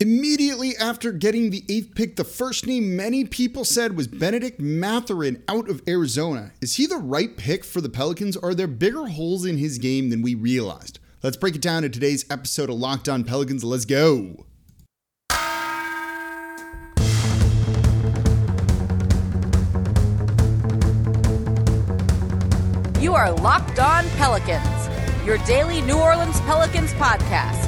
Immediately after getting the eighth pick, the first name many people said was Bennedict Mathurin out of Arizona. Is he the right pick for the Pelicans, are there bigger holes in his game than we realized? Let's break it down in today's episode of Locked On Pelicans. Let's go. You are Locked On Pelicans, your daily New Orleans Pelicans podcast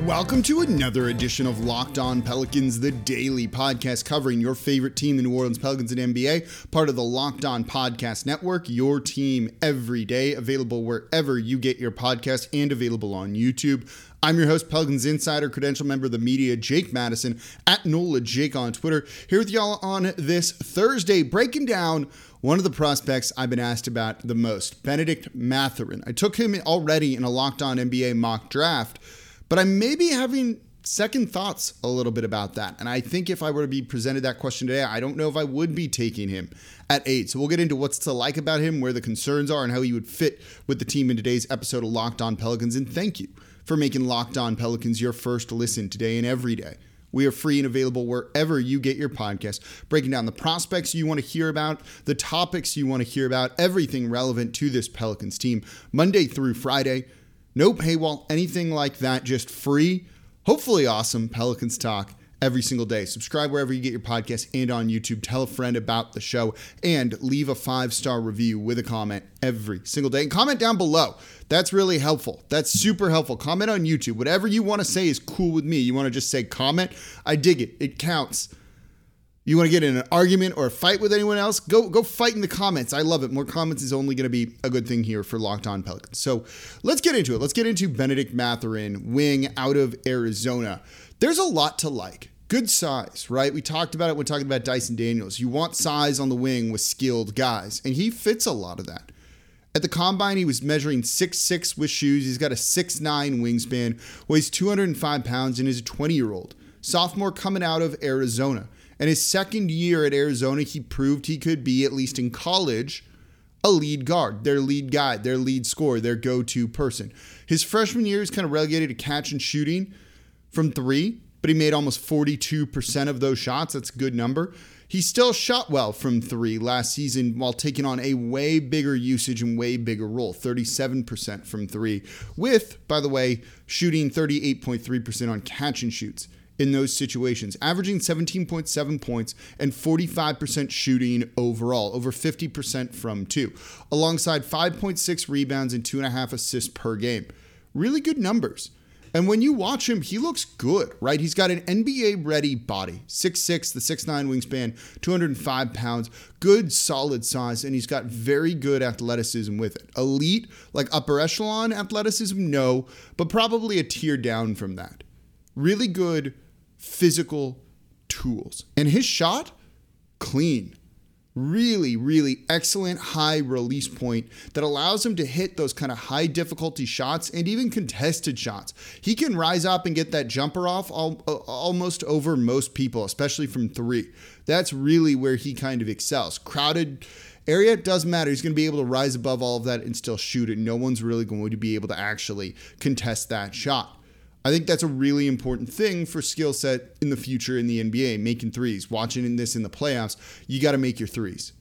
Welcome to another edition of Locked On Pelicans, the daily podcast covering your favorite team, the New Orleans Pelicans and NBA, part of the Locked On Podcast Network, your team every day, available wherever you get your podcast and available on YouTube. I'm your host, Pelicans Insider, credential member of the media, Jake Madison, at NOLA Jake on Twitter, here with y'all on this Thursday, breaking down one of the prospects I've been asked about the most, Bennedict Mathurin. I took him already in a locked on NBA mock draft, but I may be having second thoughts a little bit about that. And I think if I were to be presented that question today, I don't know if I would be taking him at eight. So we'll get into what's to like about him, where the concerns are, and how he would fit with the team in today's episode of Locked On Pelicans. And thank you for making Locked On Pelicans your first listen today and every day. We are free and available wherever you get your podcast, breaking down the prospects you want to hear about, the topics you want to hear about, everything relevant to this Pelicans team, Monday through Friday. No paywall, anything like that, just free, hopefully awesome Pelicans talk every single day. Subscribe wherever you get your podcast and on YouTube. Tell a friend about the show and leave a five star review with a comment every single day. And comment down below. That's really helpful. That's super helpful. Comment on YouTube. Whatever you want to say is cool with me. You want to just say comment? I dig it. It counts. You want to get in an argument or a fight with anyone else? Go go fight in the comments. I love it. More comments is only going to be a good thing here for Locked On Pelicans. So let's get into it. Let's get into Bennedict Mathurin, wing out of Arizona. There's a lot to like good size, right? We talked about it when talking about Dyson Daniels. You want size on the wing with skilled guys, and he fits a lot of that. At the combine, he was measuring six six with shoes. He's got a six nine wingspan, weighs 205 pounds, and is a 20 year old. Sophomore coming out of Arizona. And his second year at Arizona, he proved he could be, at least in college, a lead guard, their lead guy, their lead scorer, their go to person. His freshman year is kind of relegated to catch and shooting from three, but he made almost 42% of those shots. That's a good number. He still shot well from three last season while taking on a way bigger usage and way bigger role 37% from three, with, by the way, shooting 38.3% on catch and shoots in those situations, averaging 17.7 points and 45% shooting overall, over 50% from two, alongside 5.6 rebounds and 2.5 assists per game. Really good numbers. And when you watch him, he looks good, right? He's got an NBA ready body 6'6, the 6'9 wingspan, 205 pounds, good solid size, and he's got very good athleticism with it. Elite, like upper echelon athleticism, no, but probably a tier down from that. Really good physical tools. And his shot, clean really, really excellent high release point that allows him to hit those kind of high difficulty shots and even contested shots. He can rise up and get that jumper off uh, almost over most people, especially from three. That's really where he kind of excels. Crowded area doesn't matter. He's going to be able to rise above all of that and still shoot it. No one's really going to be able to actually contest that shot. I think that's a really important thing for skill set in the future in the NBA, making threes. Watching this in the playoffs, you got to make your threes.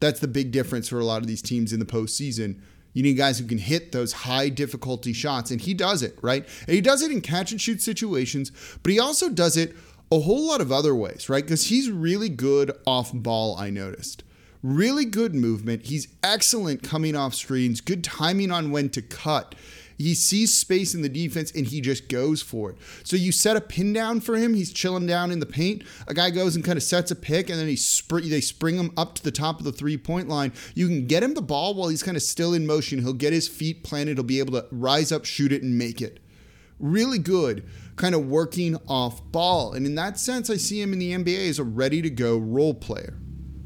That's the big difference for a lot of these teams in the postseason. You need guys who can hit those high difficulty shots, and he does it, right? And he does it in catch and shoot situations, but he also does it a whole lot of other ways, right? Because he's really good off ball, I noticed. Really good movement. He's excellent coming off screens, good timing on when to cut. He sees space in the defense and he just goes for it. So you set a pin down for him. He's chilling down in the paint. A guy goes and kind of sets a pick, and then he spr- they spring him up to the top of the three point line. You can get him the ball while he's kind of still in motion. He'll get his feet planted. He'll be able to rise up, shoot it, and make it. Really good, kind of working off ball. And in that sense, I see him in the NBA as a ready to go role player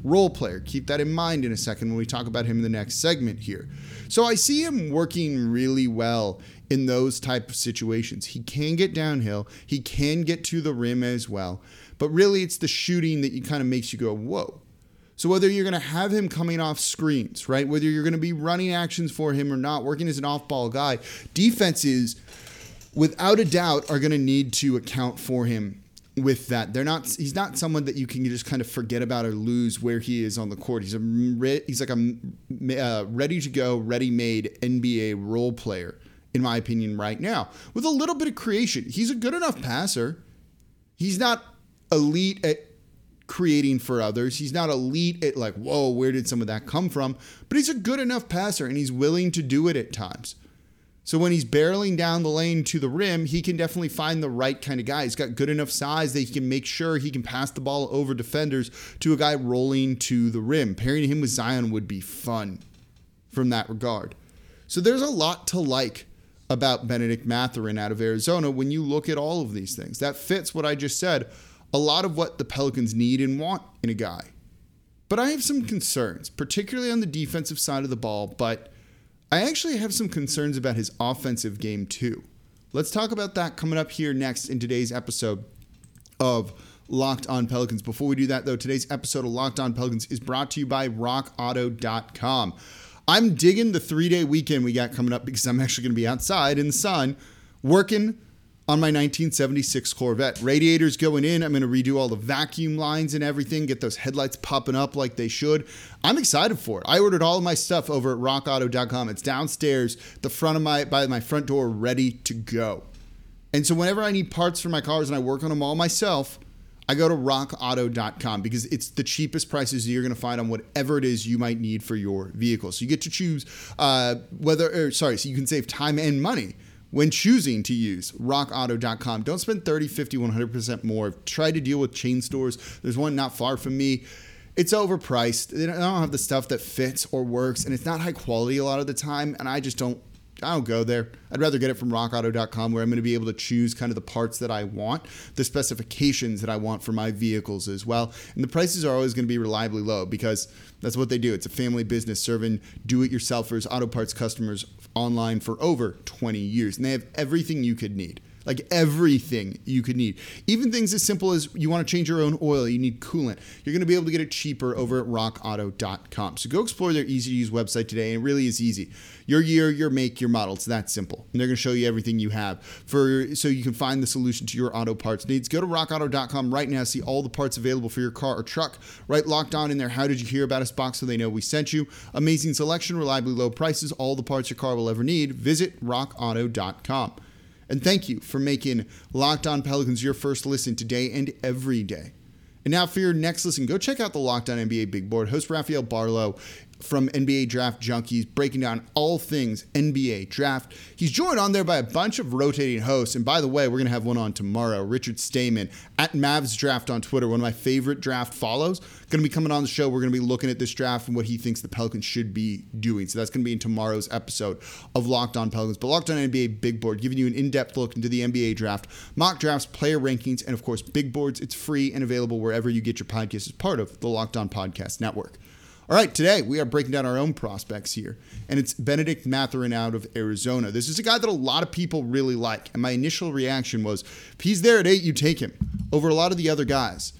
role player. Keep that in mind in a second when we talk about him in the next segment here. So I see him working really well in those type of situations. He can get downhill, he can get to the rim as well, but really it's the shooting that you kind of makes you go, "Whoa." So whether you're going to have him coming off screens, right? Whether you're going to be running actions for him or not, working as an off-ball guy, defenses without a doubt are going to need to account for him with that. They're not he's not someone that you can just kind of forget about or lose where he is on the court. He's a he's like a uh, ready to go, ready-made NBA role player in my opinion right now with a little bit of creation. He's a good enough passer. He's not elite at creating for others. He's not elite at like, whoa, where did some of that come from? But he's a good enough passer and he's willing to do it at times. So when he's barreling down the lane to the rim, he can definitely find the right kind of guy. He's got good enough size that he can make sure he can pass the ball over defenders to a guy rolling to the rim. Pairing him with Zion would be fun from that regard. So there's a lot to like about Bennedict Mathurin out of Arizona when you look at all of these things. That fits what I just said, a lot of what the Pelicans need and want in a guy. But I have some concerns, particularly on the defensive side of the ball, but I actually have some concerns about his offensive game too. Let's talk about that coming up here next in today's episode of Locked On Pelicans. Before we do that, though, today's episode of Locked On Pelicans is brought to you by RockAuto.com. I'm digging the three day weekend we got coming up because I'm actually going to be outside in the sun working on my 1976 Corvette. Radiators going in. I'm going to redo all the vacuum lines and everything, get those headlights popping up like they should. I'm excited for it. I ordered all of my stuff over at rockauto.com. It's downstairs, the front of my by my front door ready to go. And so whenever I need parts for my cars and I work on them all myself, I go to rockauto.com because it's the cheapest prices you're going to find on whatever it is you might need for your vehicle. So you get to choose uh, whether, or, sorry, so you can save time and money when choosing to use rockauto.com. Don't spend 30, 50, 100% more. Try to deal with chain stores. There's one not far from me. It's overpriced. They don't have the stuff that fits or works, and it's not high quality a lot of the time. And I just don't I don't go there. I'd rather get it from rockauto.com where I'm going to be able to choose kind of the parts that I want, the specifications that I want for my vehicles as well. And the prices are always going to be reliably low because that's what they do. It's a family business serving do it yourselfers, auto parts customers online for over 20 years. And they have everything you could need like everything you could need. Even things as simple as you want to change your own oil, you need coolant. You're going to be able to get it cheaper over at rockauto.com. So go explore their easy to use website today. And it really is easy. Your year, your make, your model. It's that simple. And they're going to show you everything you have for so you can find the solution to your auto parts needs. Go to rockauto.com right now, see all the parts available for your car or truck. Right locked on in there. How did you hear about us box so they know we sent you? Amazing selection, reliably low prices, all the parts your car will ever need. Visit rockauto.com. And thank you for making Locked On Pelicans your first listen today and every day. And now for your next listen, go check out the Locked On NBA Big Board. Host Rafael Barlowe from NBA Draft Junkies, breaking down all things NBA Draft. He's joined on there by a bunch of rotating hosts. And by the way, we're going to have one on tomorrow. Richard Stayman at Mavs Draft on Twitter, one of my favorite draft follows. Going to be coming on the show. We're going to be looking at this draft and what he thinks the Pelicans should be doing. So that's going to be in tomorrow's episode of Locked On Pelicans. But Locked On NBA Big Board, giving you an in depth look into the NBA draft, mock drafts, player rankings, and of course, big boards. It's free and available wherever you get your podcast as part of the Locked On Podcast Network. All right, today we are breaking down our own prospects here, and it's Bennedict Mathurin out of Arizona. This is a guy that a lot of people really like, and my initial reaction was, if he's there at eight, you take him over a lot of the other guys.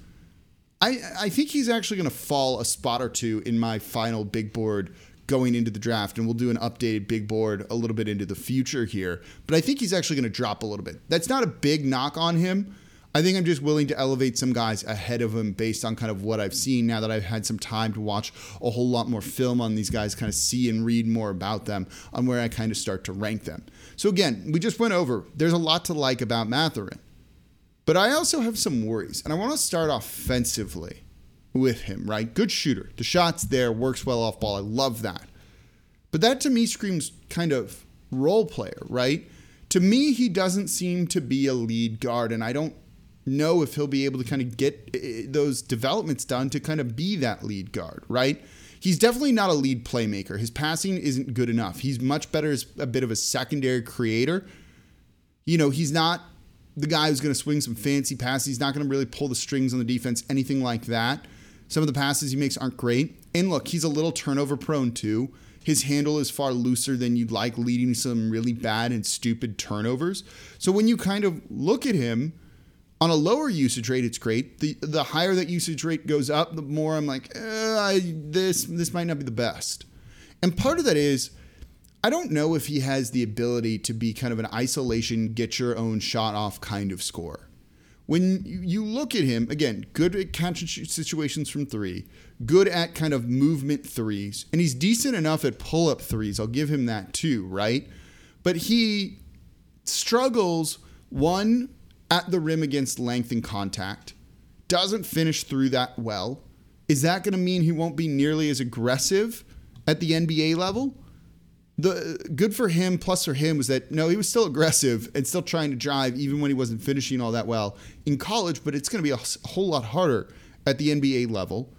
I, I think he's actually going to fall a spot or two in my final big board going into the draft, and we'll do an updated big board a little bit into the future here. But I think he's actually going to drop a little bit. That's not a big knock on him. I think I'm just willing to elevate some guys ahead of him based on kind of what I've seen now that I've had some time to watch a whole lot more film on these guys, kind of see and read more about them on where I kind of start to rank them. So again, we just went over, there's a lot to like about Mathurin. But I also have some worries, and I want to start offensively with him, right? Good shooter. The shot's there, works well off ball. I love that. But that to me screams kind of role player, right? To me, he doesn't seem to be a lead guard, and I don't know if he'll be able to kind of get eh, eh, those developments done to kind of be that lead guard, right? He's definitely not a lead playmaker. His passing isn't good enough. He's much better as a bit of a secondary creator. You know, he's not the guy who's going to swing some fancy passes. He's not going to really pull the strings on the defense, anything like that. Some of the passes he makes aren't great. And look, he's a little turnover prone too. His handle is far looser than you'd like, leading to some really bad and stupid turnovers. So when you kind of look at him, On a lower usage rate, it's great. The the higher that usage rate goes up, the more I'm like, eh, I, this this might not be the best. And part of that is I don't know if he has the ability to be kind of an isolation, get your own shot off kind of scorer. When you look at him, again, good at catch situations from three, good at kind of movement threes, and he's decent enough at pull up threes. I'll give him that too, right? But he struggles, one, at the rim against length and contact, doesn't finish through that well. Is that going to mean he won't be nearly as aggressive at the NBA level? the good for him plus for him was that no he was still aggressive and still trying to drive even when he wasn't finishing all that well in college but it's going to be a whole lot harder at the nba level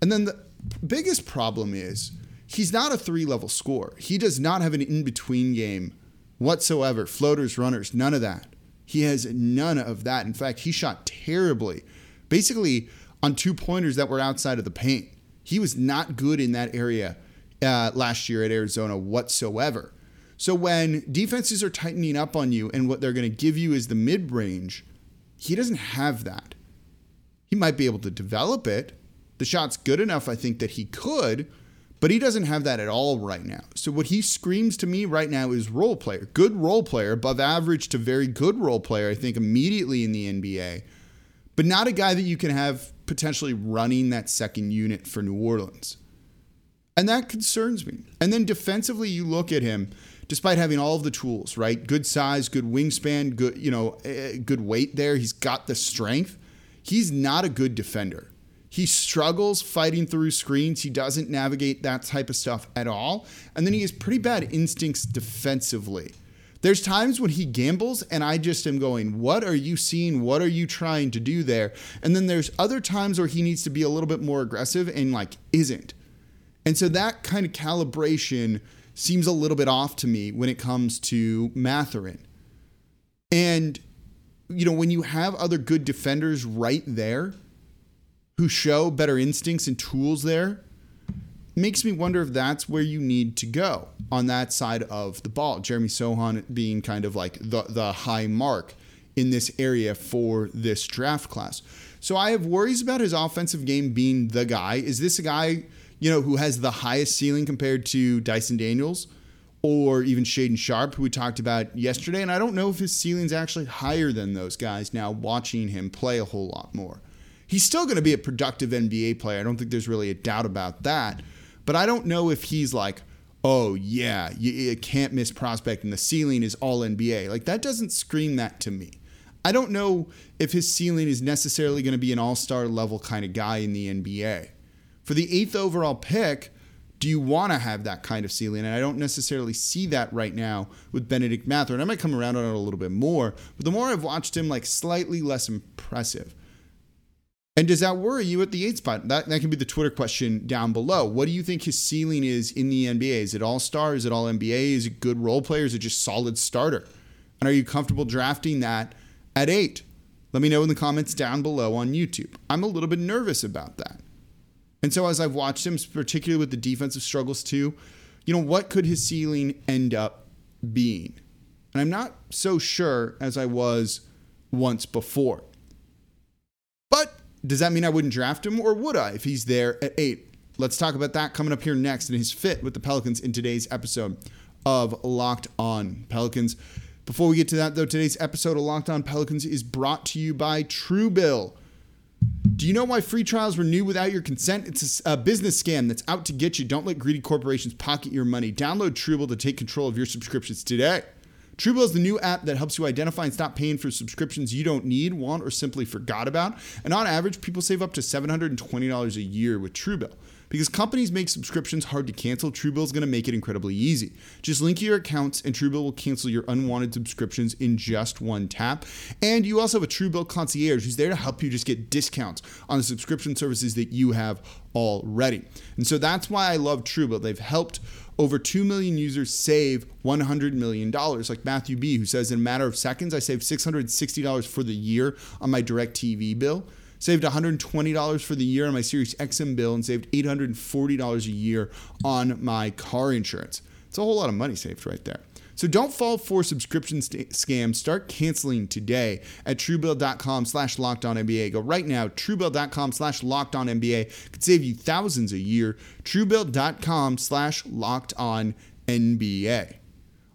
and then the biggest problem is he's not a three level scorer he does not have an in-between game whatsoever floaters runners none of that he has none of that in fact he shot terribly basically on two pointers that were outside of the paint he was not good in that area uh, last year at Arizona whatsoever. So when defenses are tightening up on you and what they're going to give you is the mid range, he doesn't have that. He might be able to develop it. The shot's good enough, I think, that he could, but he doesn't have that at all right now. So what he screams to me right now is role player, good role player, above average to very good role player, I think, immediately in the NBA, but not a guy that you can have potentially running that second unit for New Orleans. And that concerns me. And then defensively, you look at him, despite having all of the tools, right? Good size, good wingspan, good, you know, eh, good weight there. He's got the strength. He's not a good defender. He struggles fighting through screens. He doesn't navigate that type of stuff at all. And then he has pretty bad instincts defensively. There's times when he gambles, and I just am going, What are you seeing? What are you trying to do there? And then there's other times where he needs to be a little bit more aggressive and like isn't. And so that kind of calibration seems a little bit off to me when it comes to Mathurin. And, you know, when you have other good defenders right there who show better instincts and tools there, makes me wonder if that's where you need to go on that side of the ball. Jeremy Sochan being kind of like the, the high mark in this area for this draft class. So I have worries about his offensive game being the guy. Is this a guy you know, who has the highest ceiling compared to Dyson Daniels or even Shaedon Sharp, who we talked about yesterday. And I don't know if his ceiling's actually higher than those guys now, watching him play a whole lot more. He's still going to be a productive NBA player. I don't think there's really a doubt about that. But I don't know if he's like, oh, yeah, you, you can't miss prospect and the ceiling is all NBA. Like, that doesn't scream that to me. I don't know if his ceiling is necessarily going to be an all star level kind of guy in the NBA for the eighth overall pick, do you want to have that kind of ceiling? And I don't necessarily see that right now with Bennedict Mathurin. I might come around on it a little bit more, but the more I've watched him, like slightly less impressive. And does that worry you at the eight spot? That that can be the Twitter question down below. What do you think his ceiling is in the NBA? Is it all star? Is it all NBA? Is it good role player? Is it just solid starter? And are you comfortable drafting that at eight? Let me know in the comments down below on YouTube. I'm a little bit nervous about that. And so as I've watched him, particularly with the defensive struggles too, you know, what could his ceiling end up being? And I'm not so sure as I was once before. Does that mean I wouldn't draft him or would I if he's there at eight? Let's talk about that coming up here next and his fit with the Pelicans in today's episode of Locked On Pelicans. Before we get to that, though, today's episode of Locked On Pelicans is brought to you by Truebill. Do you know why free trials renew without your consent? It's a, business scam that's out to get you. Don't let greedy corporations pocket your money. Download Truebill to take control of your subscriptions today. Truebill is the new app that helps you identify and stop paying for subscriptions you don't need, want, or simply forgot about. And on average, people save up to $720 a year with Truebill. Because companies make subscriptions hard to cancel, Truebill is going to make it incredibly easy. Just link your accounts and Truebill will cancel your unwanted subscriptions in just one tap. And you also have a Truebill concierge who's there to help you just get discounts on the subscription services that you have already. And so that's why I love Truebill. They've helped over 2 million users save $100 million. Like Matthew B., who says, in a matter of seconds, I saved $660 for the year on my DirecTV bill saved $120 for the year on my Sirius XM bill, and saved $840 a year on my car insurance. It's a whole lot of money saved right there. So don't fall for subscription st- scams. Start canceling today at truebill.com slash NBA. Go right now, truebill.com slash NBA. Could save you thousands a year. truebill.com slash NBA.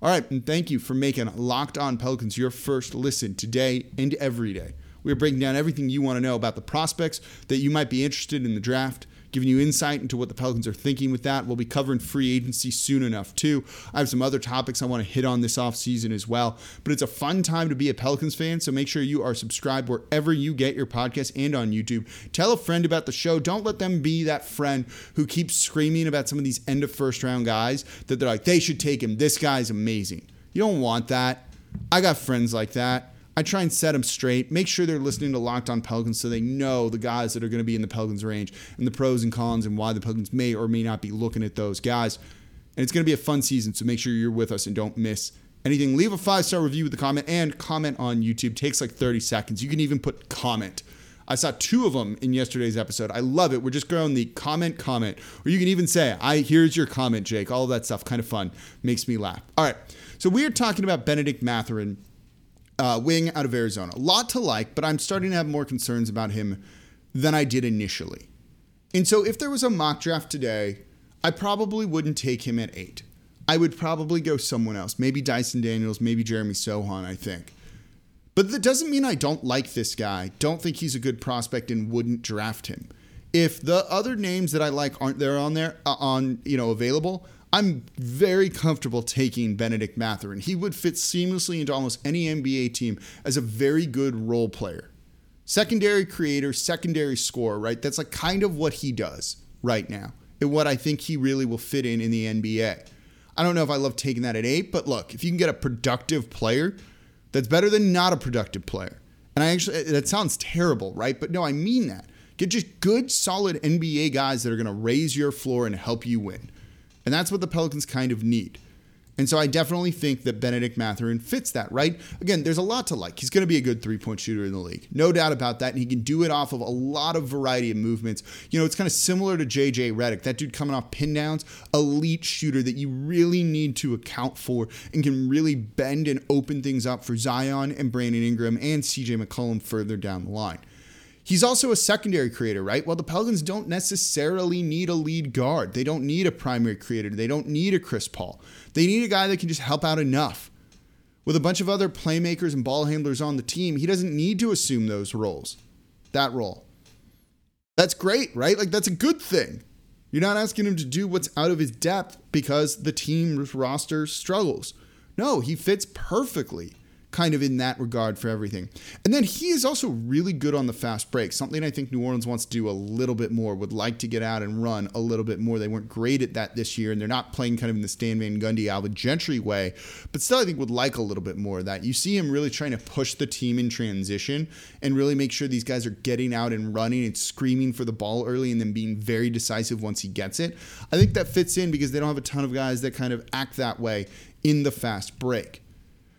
All right, and thank you for making Locked On Pelicans your first listen today and every day. We are breaking down everything you want to know about the prospects that you might be interested in the draft giving you insight into what the Pelicans are thinking with that. We'll be covering free agency soon enough, too. I have some other topics I want to hit on this offseason as well. But it's a fun time to be a Pelicans fan, so make sure you are subscribed wherever you get your podcast and on YouTube. Tell a friend about the show. Don't let them be that friend who keeps screaming about some of these end of first round guys that they're like, they should take him. This guy's amazing. You don't want that. I got friends like that. I try and set them straight, make sure they're listening to Locked On Pelicans so they know the guys that are going to be in the Pelicans range and the pros and cons and why the Pelicans may or may not be looking at those guys. And it's going to be a fun season, so make sure you're with us and don't miss anything. Leave a five star review with a comment and comment on YouTube. Takes like 30 seconds. You can even put comment. I saw two of them in yesterday's episode. I love it. We're just growing the comment, comment. Or you can even say, I here's your comment, Jake. All that stuff. Kind of fun. Makes me laugh. All right. So we are talking about Bennedict Mathurin uh, wing out of Arizona. A lot to like, but I'm starting to have more concerns about him than I did initially. And so if there was a mock draft today, I probably wouldn't take him at eight. I would probably go someone else, maybe Dyson Daniels, maybe Jeremy Sochan, I think. But that doesn't mean I don't like this guy, don't think he's a good prospect, and wouldn't draft him. If the other names that I like aren't there on there uh, on you know available, I'm very comfortable taking Bennedict Mathurin. He would fit seamlessly into almost any NBA team as a very good role player. Secondary creator, secondary scorer, right? That's like kind of what he does right now and what I think he really will fit in in the NBA. I don't know if I love taking that at eight, but look, if you can get a productive player, that's better than not a productive player. And I actually, that sounds terrible, right? But no, I mean that. Get just good, solid NBA guys that are going to raise your floor and help you win. And that's what the Pelicans kind of need. And so I definitely think that Bennedict Mathurin fits that, right? Again, there's a lot to like. He's going to be a good three point shooter in the league. No doubt about that. And he can do it off of a lot of variety of movements. You know, it's kind of similar to JJ Redick, that dude coming off pin downs, elite shooter that you really need to account for and can really bend and open things up for Zion and Brandon Ingram and CJ McCollum further down the line. He's also a secondary creator, right? Well, the Pelicans don't necessarily need a lead guard. They don't need a primary creator. They don't need a Chris Paul. They need a guy that can just help out enough. With a bunch of other playmakers and ball handlers on the team, he doesn't need to assume those roles, that role. That's great, right? Like, that's a good thing. You're not asking him to do what's out of his depth because the team's roster struggles. No, he fits perfectly kind of in that regard for everything. And then he is also really good on the fast break, something I think New Orleans wants to do a little bit more, would like to get out and run a little bit more. They weren't great at that this year, and they're not playing kind of in the Stan Van Gundy, Alvin Gentry way, but still I think would like a little bit more of that. You see him really trying to push the team in transition and really make sure these guys are getting out and running and screaming for the ball early and then being very decisive once he gets it. I think that fits in because they don't have a ton of guys that kind of act that way in the fast break.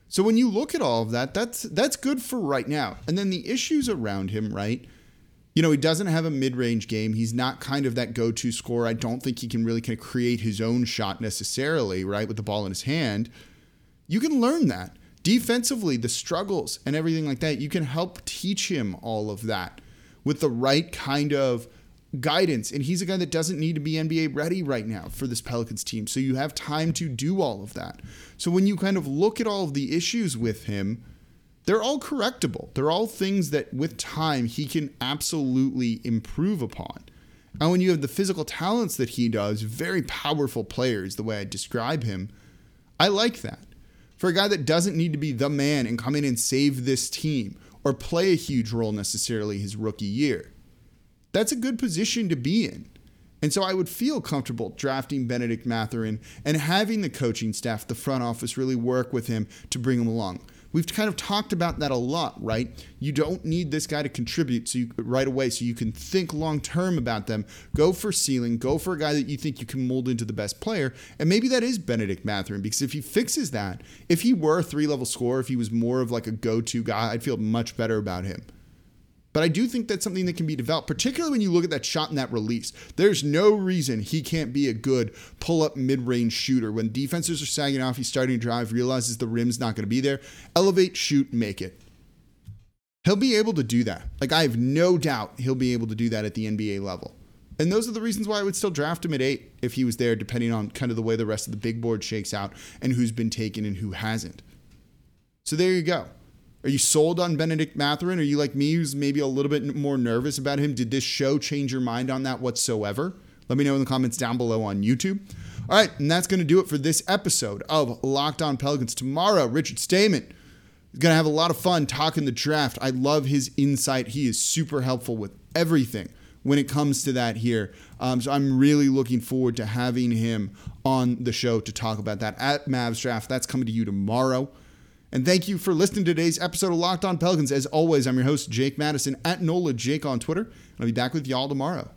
So when you look at all of that, that's that's good for right now. And then the issues around him, right? You know, he doesn't have a mid-range game. He's not kind of that go-to scorer. I don't think he can really kind of create his own shot necessarily, right, with the ball in his hand. You can learn that. Defensively, the struggles and everything like that, you can help teach him all of that with the right kind of guidance. And he's a guy that doesn't need to be NBA ready right now for this Pelicans team. So you have time to do all of that. So when you kind of look at all of the issues with him, they're all correctable. They're all things that with time he can absolutely improve upon. And when you have the physical talents that he does, very powerful players, the way I describe him, I like that. For a guy that doesn't need to be the man and come in and save this team or play a huge role necessarily his rookie year that's a good position to be in. And so I would feel comfortable drafting Bennedict Mathurin and having the coaching staff, the front office, really work with him to bring him along. We've kind of talked about that a lot, right? You don't need this guy to contribute so you, right away so you can think long term about them. Go for ceiling, go for a guy that you think you can mold into the best player. And maybe that is Bennedict Mathurin because if he fixes that, if he were a three level scorer, if he was more of like a go to guy, I'd feel much better about him. But I do think that's something that can be developed, particularly when you look at that shot and that release. There's no reason he can't be a good pull up mid range shooter. When defenses are sagging off, he's starting to drive, realizes the rim's not going to be there. Elevate, shoot, make it. He'll be able to do that. Like, I have no doubt he'll be able to do that at the NBA level. And those are the reasons why I would still draft him at eight if he was there, depending on kind of the way the rest of the big board shakes out and who's been taken and who hasn't. So there you go. Are you sold on Bennedict Mathurin? Are you like me, who's maybe a little bit more nervous about him? Did this show change your mind on that whatsoever? Let me know in the comments down below on YouTube. All right, and that's going to do it for this episode of Locked On Pelicans. Tomorrow, Richard Stayman going to have a lot of fun talking the draft. I love his insight. He is super helpful with everything when it comes to that here. Um, so I'm really looking forward to having him on the show to talk about that at Mavs Draft. That's coming to you tomorrow. And thank you for listening to today's episode of Locked On Pelicans. As always, I'm your host, Jake Madison, at NOLA Jake on Twitter. And I'll be back with y'all tomorrow.